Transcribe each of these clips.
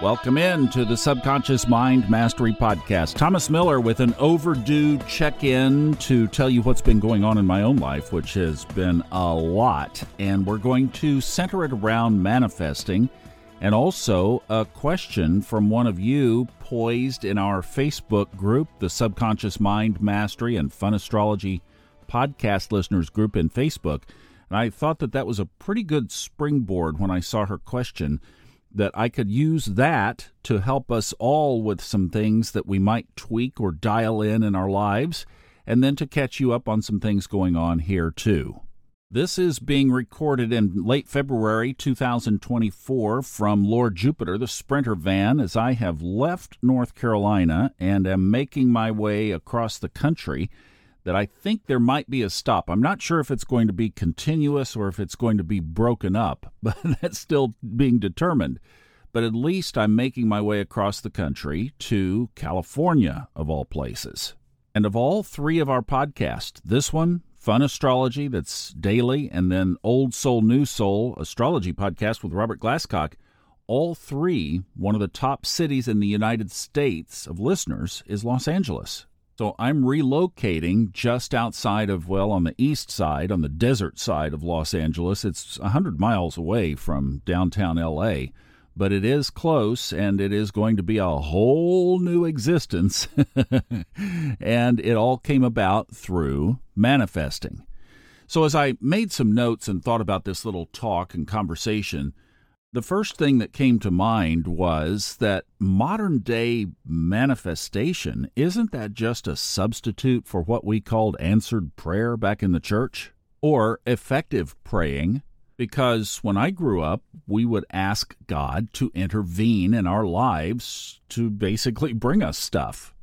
Welcome in to the Subconscious Mind Mastery Podcast. Thomas Miller with an overdue check in to tell you what's been going on in my own life, which has been a lot. And we're going to center it around manifesting and also a question from one of you poised in our Facebook group, the Subconscious Mind Mastery and Fun Astrology Podcast Listeners group in Facebook. And I thought that that was a pretty good springboard when I saw her question that I could use that to help us all with some things that we might tweak or dial in in our lives, and then to catch you up on some things going on here too. This is being recorded in late February 2024 from Lord Jupiter, the Sprinter van, as I have left North Carolina and am making my way across the country that I think there might be a stop. I'm not sure if it's going to be continuous or if it's going to be broken up, but that's still being determined. But at least I'm making my way across the country to California, of all places. And of all three of our podcasts, this one, Fun Astrology, that's daily, and then Old Soul, New Soul, Astrology podcast with Robert Glasscock, all three, one of the top cities in the United States of listeners is Los Angeles. So I'm relocating just outside of, well, on the east side, on the desert side of Los Angeles. It's 100 miles away from downtown LA, but it is close and it is going to be a whole new existence. and it all came about through manifesting. So as I made some notes and thought about this little talk and conversation, the first thing that came to mind was that modern day manifestation isn't that just a substitute for what we called answered prayer back in the church? Or effective praying? Because when I grew up, we would ask God to intervene in our lives to basically bring us stuff.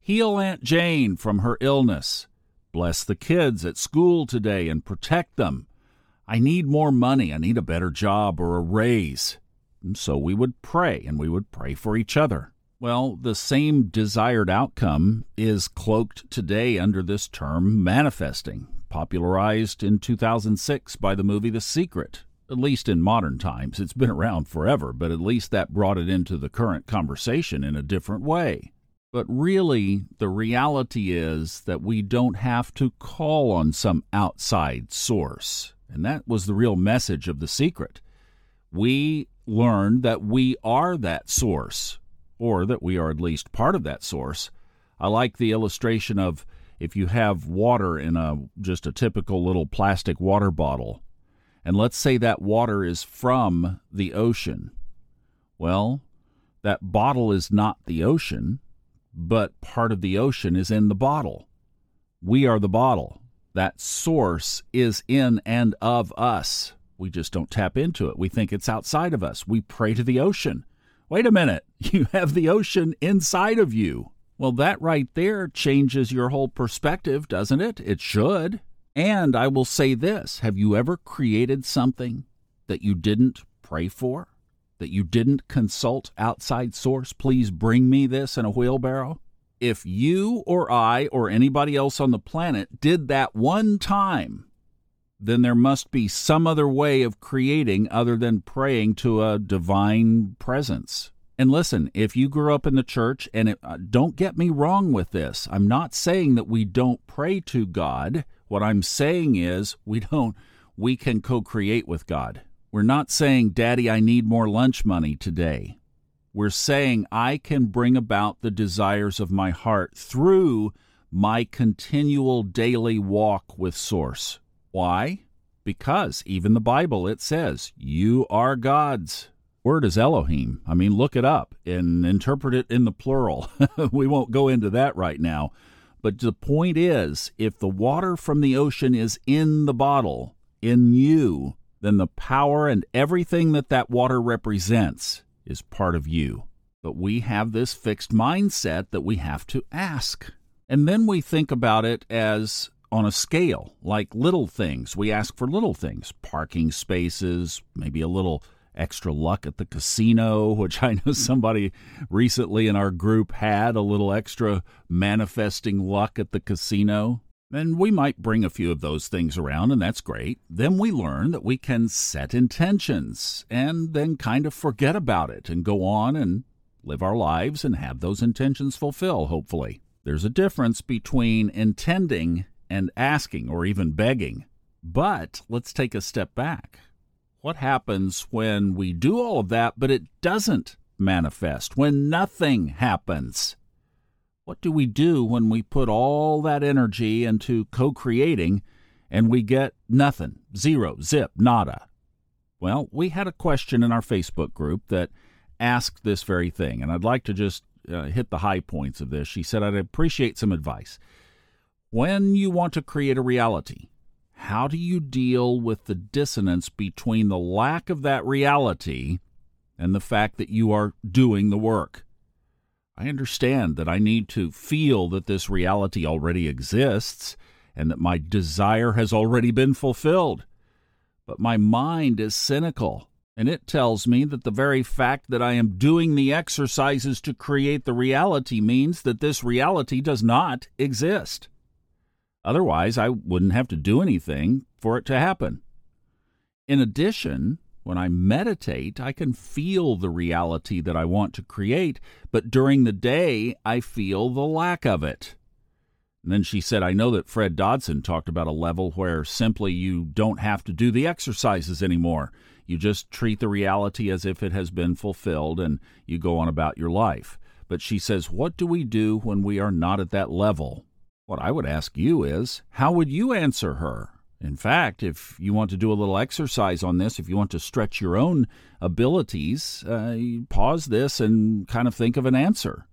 Heal Aunt Jane from her illness. Bless the kids at school today and protect them I need more money. I need a better job or a raise. And so we would pray and we would pray for each other. Well, the same desired outcome is cloaked today under this term manifesting, popularized in 2006 by the movie The Secret. At least in modern times. It's been around forever, but at least that brought it into the current conversation in a different way. But really, the reality is that we don't have to call on some outside source. And that was the real message of the secret. We learned that we are that source, or that we are at least part of that source. I like the illustration of if you have water in a just a typical little plastic water bottle, and let's say that water is from the ocean. Well, that bottle is not the ocean, but part of the ocean is in the bottle. We are the bottle. That source is in and of us. We just don't tap into it. We think it's outside of us. We pray to the ocean. Wait a minute, you have the ocean inside of you. Well, that right there changes your whole perspective, doesn't it? It should. And I will say this Have you ever created something that you didn't pray for? That you didn't consult outside source? Please bring me this in a wheelbarrow? If you or I or anybody else on the planet did that one time, then there must be some other way of creating other than praying to a divine presence. And listen, if you grew up in the church, and it, uh, don't get me wrong with this, I'm not saying that we don't pray to God. What I'm saying is we don't, we can co create with God. We're not saying, Daddy, I need more lunch money today. We're saying I can bring about the desires of my heart through my continual daily walk with Source. Why? Because even the Bible, it says, You are God's. Word is Elohim. I mean, look it up and interpret it in the plural. we won't go into that right now. But the point is, if the water from the ocean is in the bottle, in you, then the power and everything that that water represents is part of you. But we have this fixed mindset that we have to ask. And then we think about it as on a scale, like little things. We ask for little things parking spaces, maybe a little extra luck at the casino, which I know somebody recently in our group had a little extra manifesting luck at the casino. And we might bring a few of those things around, and that's great. Then we learn that we can set intentions and then kind of forget about it and go on and live our lives and have those intentions fulfill, hopefully. There's a difference between intending and asking or even begging. But let's take a step back. What happens when we do all of that, but it doesn't manifest, when nothing happens? What do we do when we put all that energy into co creating and we get nothing? Zero, zip, nada. Well, we had a question in our Facebook group that asked this very thing, and I'd like to just uh, hit the high points of this. She said, I'd appreciate some advice. When you want to create a reality, how do you deal with the dissonance between the lack of that reality and the fact that you are doing the work? I understand that I need to feel that this reality already exists and that my desire has already been fulfilled. But my mind is cynical, and it tells me that the very fact that I am doing the exercises to create the reality means that this reality does not exist. Otherwise, I wouldn't have to do anything for it to happen. In addition, when I meditate, I can feel the reality that I want to create, but during the day, I feel the lack of it. And then she said, I know that Fred Dodson talked about a level where simply you don't have to do the exercises anymore. You just treat the reality as if it has been fulfilled and you go on about your life. But she says, What do we do when we are not at that level? What I would ask you is, how would you answer her? In fact, if you want to do a little exercise on this, if you want to stretch your own abilities, uh, pause this and kind of think of an answer.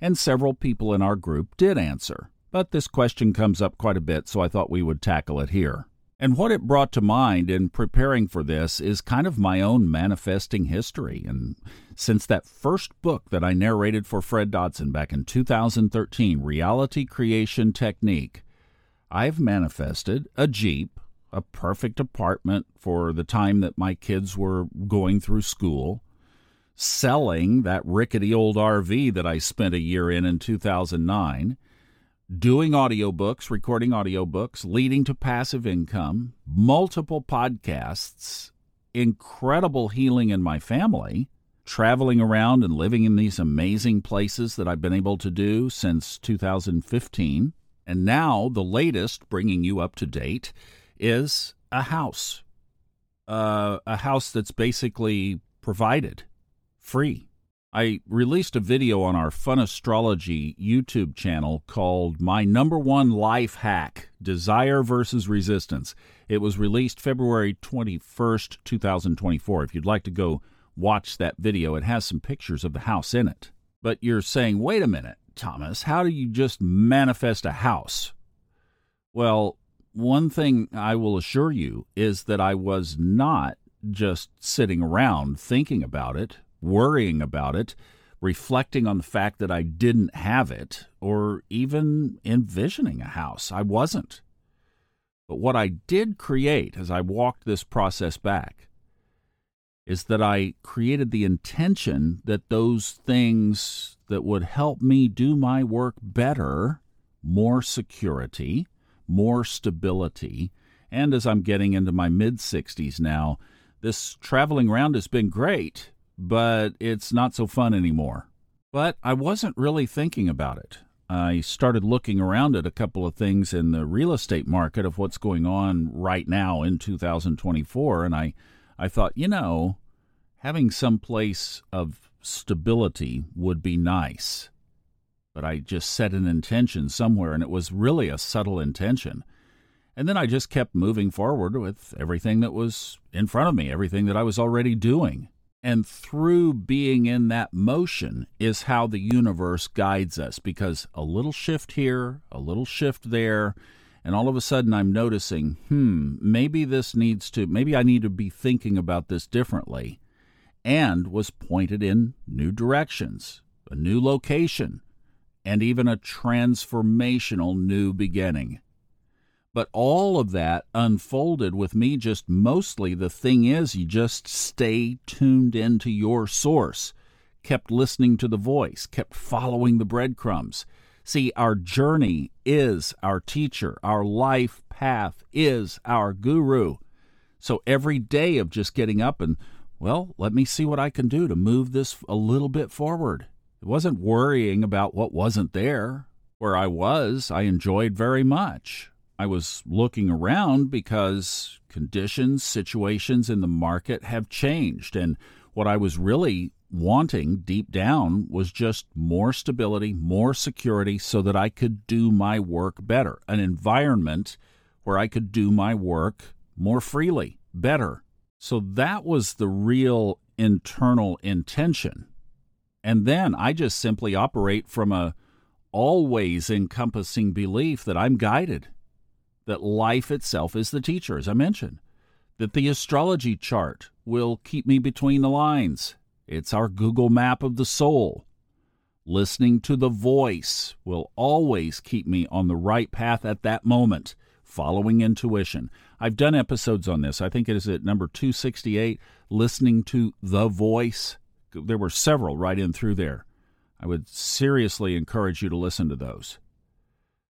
And several people in our group did answer. But this question comes up quite a bit, so I thought we would tackle it here. And what it brought to mind in preparing for this is kind of my own manifesting history. And since that first book that I narrated for Fred Dodson back in 2013, Reality Creation Technique, I've manifested a Jeep, a perfect apartment for the time that my kids were going through school, selling that rickety old RV that I spent a year in in 2009, doing audiobooks, recording audiobooks, leading to passive income, multiple podcasts, incredible healing in my family, traveling around and living in these amazing places that I've been able to do since 2015 and now, the latest, bringing you up to date, is a house. Uh, a house that's basically provided free. I released a video on our Fun Astrology YouTube channel called My Number One Life Hack Desire versus Resistance. It was released February 21st, 2024. If you'd like to go watch that video, it has some pictures of the house in it. But you're saying, wait a minute, Thomas, how do you just manifest a house? Well, one thing I will assure you is that I was not just sitting around thinking about it, worrying about it, reflecting on the fact that I didn't have it, or even envisioning a house. I wasn't. But what I did create as I walked this process back is that I created the intention that those things that would help me do my work better, more security, more stability, and as I'm getting into my mid 60s now, this traveling around has been great, but it's not so fun anymore. But I wasn't really thinking about it. I started looking around at a couple of things in the real estate market of what's going on right now in 2024, and I, I thought, you know, having some place of stability would be nice. But I just set an intention somewhere, and it was really a subtle intention. And then I just kept moving forward with everything that was in front of me, everything that I was already doing. And through being in that motion is how the universe guides us because a little shift here, a little shift there, and all of a sudden I'm noticing, hmm, maybe this needs to, maybe I need to be thinking about this differently and was pointed in new directions, a new location, and even a transformational new beginning. But all of that unfolded with me just mostly the thing is, you just stay tuned into your source, kept listening to the voice, kept following the breadcrumbs, See, our journey is our teacher, our life path is our guru. So every day of just getting up and, well, let me see what I can do to move this a little bit forward. It wasn't worrying about what wasn't there. Where I was, I enjoyed very much. I was looking around because conditions, situations in the market have changed. And what I was really wanting deep down was just more stability, more security so that I could do my work better, an environment where I could do my work more freely, better. So that was the real internal intention. And then I just simply operate from a always encompassing belief that I'm guided, that life itself is the teacher, as I mentioned, that the astrology chart will keep me between the lines. It's our Google map of the soul. Listening to the voice will always keep me on the right path at that moment, following intuition. I've done episodes on this. I think it is at number 268, listening to the voice. There were several right in through there. I would seriously encourage you to listen to those.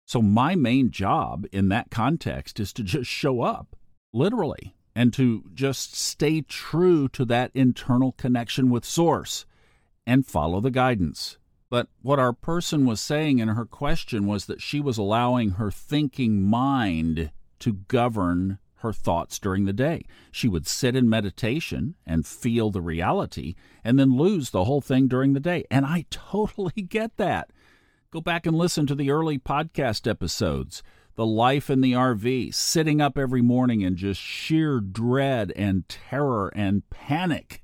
So, my main job in that context is to just show up, literally, and to just stay true to that internal connection with Source and follow the guidance. But what our person was saying in her question was that she was allowing her thinking mind to govern her thoughts during the day. She would sit in meditation and feel the reality and then lose the whole thing during the day. And I totally get that. Go back and listen to the early podcast episodes. The life in the RV, sitting up every morning in just sheer dread and terror and panic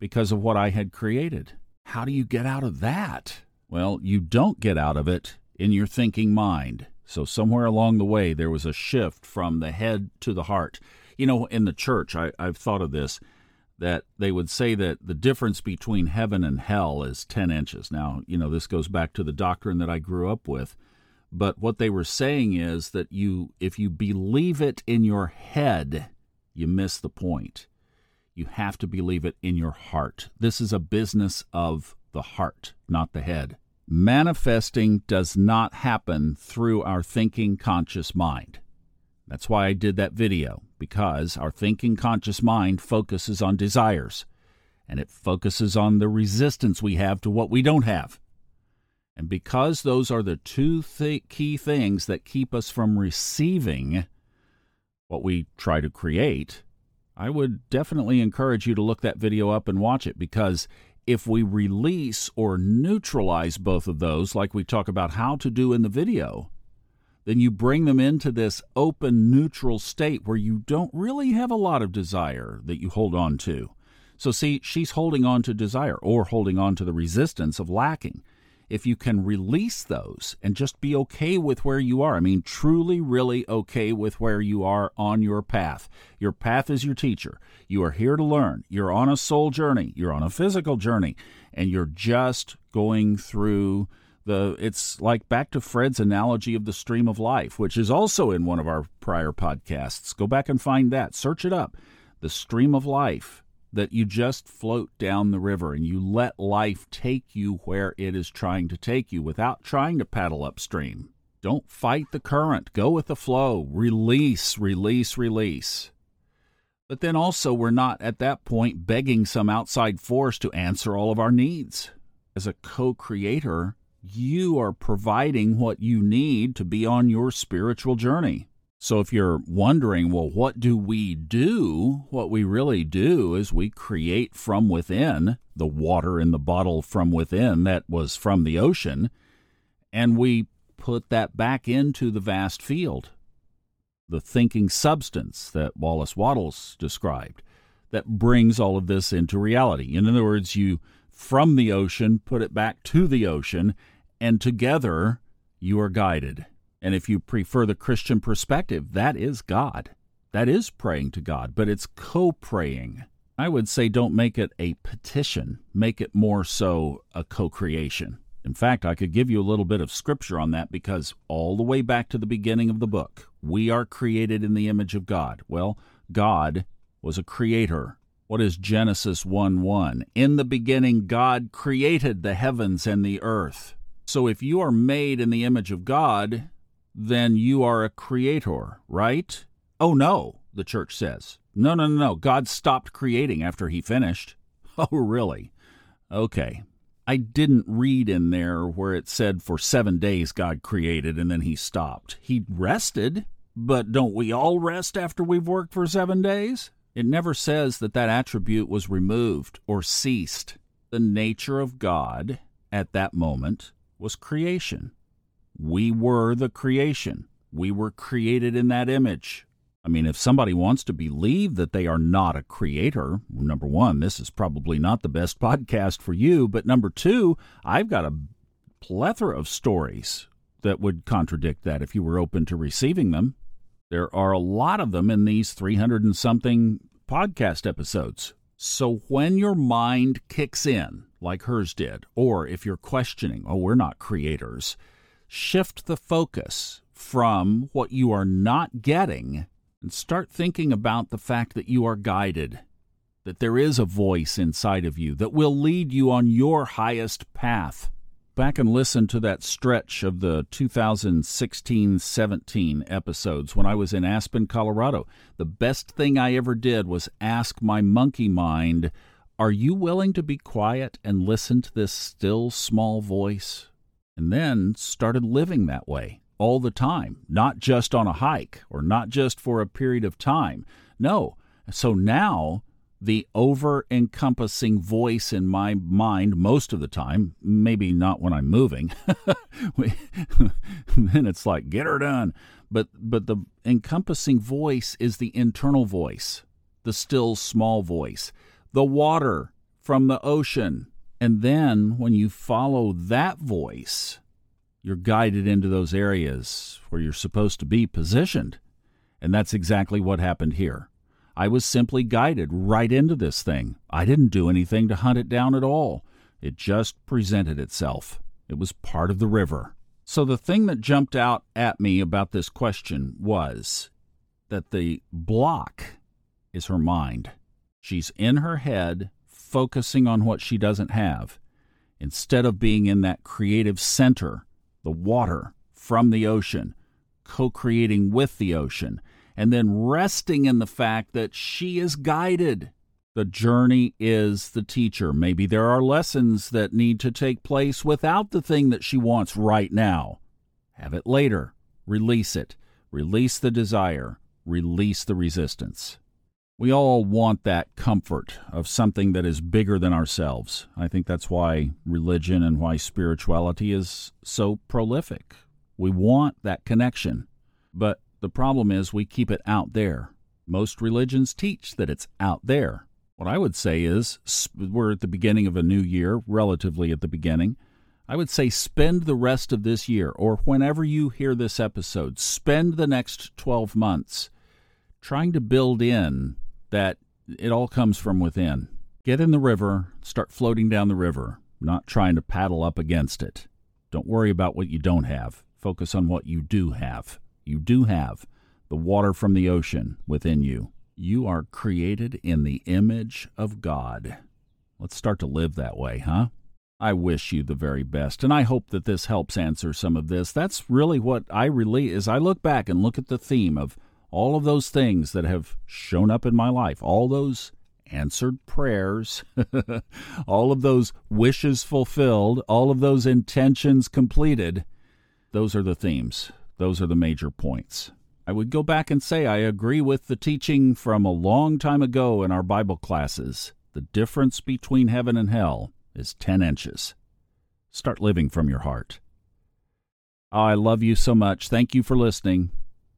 because of what I had created. How do you get out of that? Well, you don't get out of it in your thinking mind. So, somewhere along the way, there was a shift from the head to the heart. You know, in the church, I, I've thought of this that they would say that the difference between heaven and hell is 10 inches. Now, you know, this goes back to the doctrine that I grew up with. But what they were saying is that you, if you believe it in your head, you miss the point. You have to believe it in your heart. This is a business of the heart, not the head. Manifesting does not happen through our thinking conscious mind. That's why I did that video, because our thinking conscious mind focuses on desires, and it focuses on the resistance we have to what we don't have. And because those are the two th- key things that keep us from receiving what we try to create, I would definitely encourage you to look that video up and watch it because if we release or neutralize both of those, like we talk about how to do in the video, then you bring them into this open, neutral state where you don't really have a lot of desire that you hold on to. So, see, she's holding on to desire or holding on to the resistance of lacking if you can release those and just be okay with where you are. I mean, truly, really okay with where you are on your path. Your path is your teacher. You are here to learn. You're on a soul journey, you're on a physical journey, and you're just going through. The, it's like back to Fred's analogy of the stream of life, which is also in one of our prior podcasts. Go back and find that. Search it up. The stream of life that you just float down the river and you let life take you where it is trying to take you without trying to paddle upstream. Don't fight the current, go with the flow, release, release, release. But then also, we're not at that point begging some outside force to answer all of our needs. As a co creator, you are providing what you need to be on your spiritual journey. So if you're wondering, well, what do we do? What we really do is we create from within the water in the bottle from within that was from the ocean, and we put that back into the vast field. The thinking substance that Wallace Wattles described that brings all of this into reality. In other words, you from the ocean put it back to the ocean, and together you are guided. And if you prefer the Christian perspective, that is God. That is praying to God, but it's co praying. I would say don't make it a petition, make it more so a co creation. In fact, I could give you a little bit of scripture on that because all the way back to the beginning of the book, we are created in the image of God. Well, God was a creator. What is Genesis 1 1? In the beginning, God created the heavens and the earth. So if you are made in the image of God, then you are a creator, right? Oh no, the church says. No, no, no, no. God stopped creating after he finished. Oh, really? Okay. I didn't read in there where it said for seven days God created and then he stopped. He rested, but don't we all rest after we've worked for seven days? It never says that that attribute was removed or ceased. The nature of God at that moment was creation. We were the creation. We were created in that image. I mean, if somebody wants to believe that they are not a creator, number one, this is probably not the best podcast for you. But number two, I've got a plethora of stories that would contradict that if you were open to receiving them. There are a lot of them in these 300 and something podcast episodes. So when your mind kicks in, like hers did, or if you're questioning, oh, we're not creators, shift the focus from what you are not getting and start thinking about the fact that you are guided, that there is a voice inside of you that will lead you on your highest path. Back and listen to that stretch of the 2016 17 episodes when I was in Aspen, Colorado. The best thing I ever did was ask my monkey mind, Are you willing to be quiet and listen to this still small voice? And then started living that way all the time, not just on a hike or not just for a period of time. No. So now the over encompassing voice in my mind most of the time, maybe not when I'm moving. then it's like, get her done. But, but the encompassing voice is the internal voice, the still small voice, the water from the ocean. And then when you follow that voice, you're guided into those areas where you're supposed to be positioned. And that's exactly what happened here. I was simply guided right into this thing. I didn't do anything to hunt it down at all. It just presented itself. It was part of the river. So the thing that jumped out at me about this question was that the block is her mind. She's in her head, focusing on what she doesn't have, instead of being in that creative center the water from the ocean, co creating with the ocean, and then resting in the fact that she is guided. The journey is the teacher. Maybe there are lessons that need to take place without the thing that she wants right now. Have it later. Release it. Release the desire. Release the resistance. We all want that comfort of something that is bigger than ourselves. I think that's why religion and why spirituality is so prolific. We want that connection. But the problem is we keep it out there. Most religions teach that it's out there. What I would say is we're at the beginning of a new year, relatively at the beginning. I would say spend the rest of this year, or whenever you hear this episode, spend the next 12 months trying to build in that it all comes from within. Get in the river, start floating down the river, not trying to paddle up against it. Don't worry about what you don't have. Focus on what you do have. You do have the water from the ocean within you. You are created in the image of God. Let's start to live that way, huh? I wish you the very best, and I hope that this helps answer some of this. That's really what I really is I look back and look at the theme of all of those things that have shown up in my life, all those answered prayers, all of those wishes fulfilled, all of those intentions completed, those are the themes. Those are the major points. I would go back and say I agree with the teaching from a long time ago in our Bible classes. The difference between heaven and hell is 10 inches. Start living from your heart. Oh, I love you so much. Thank you for listening.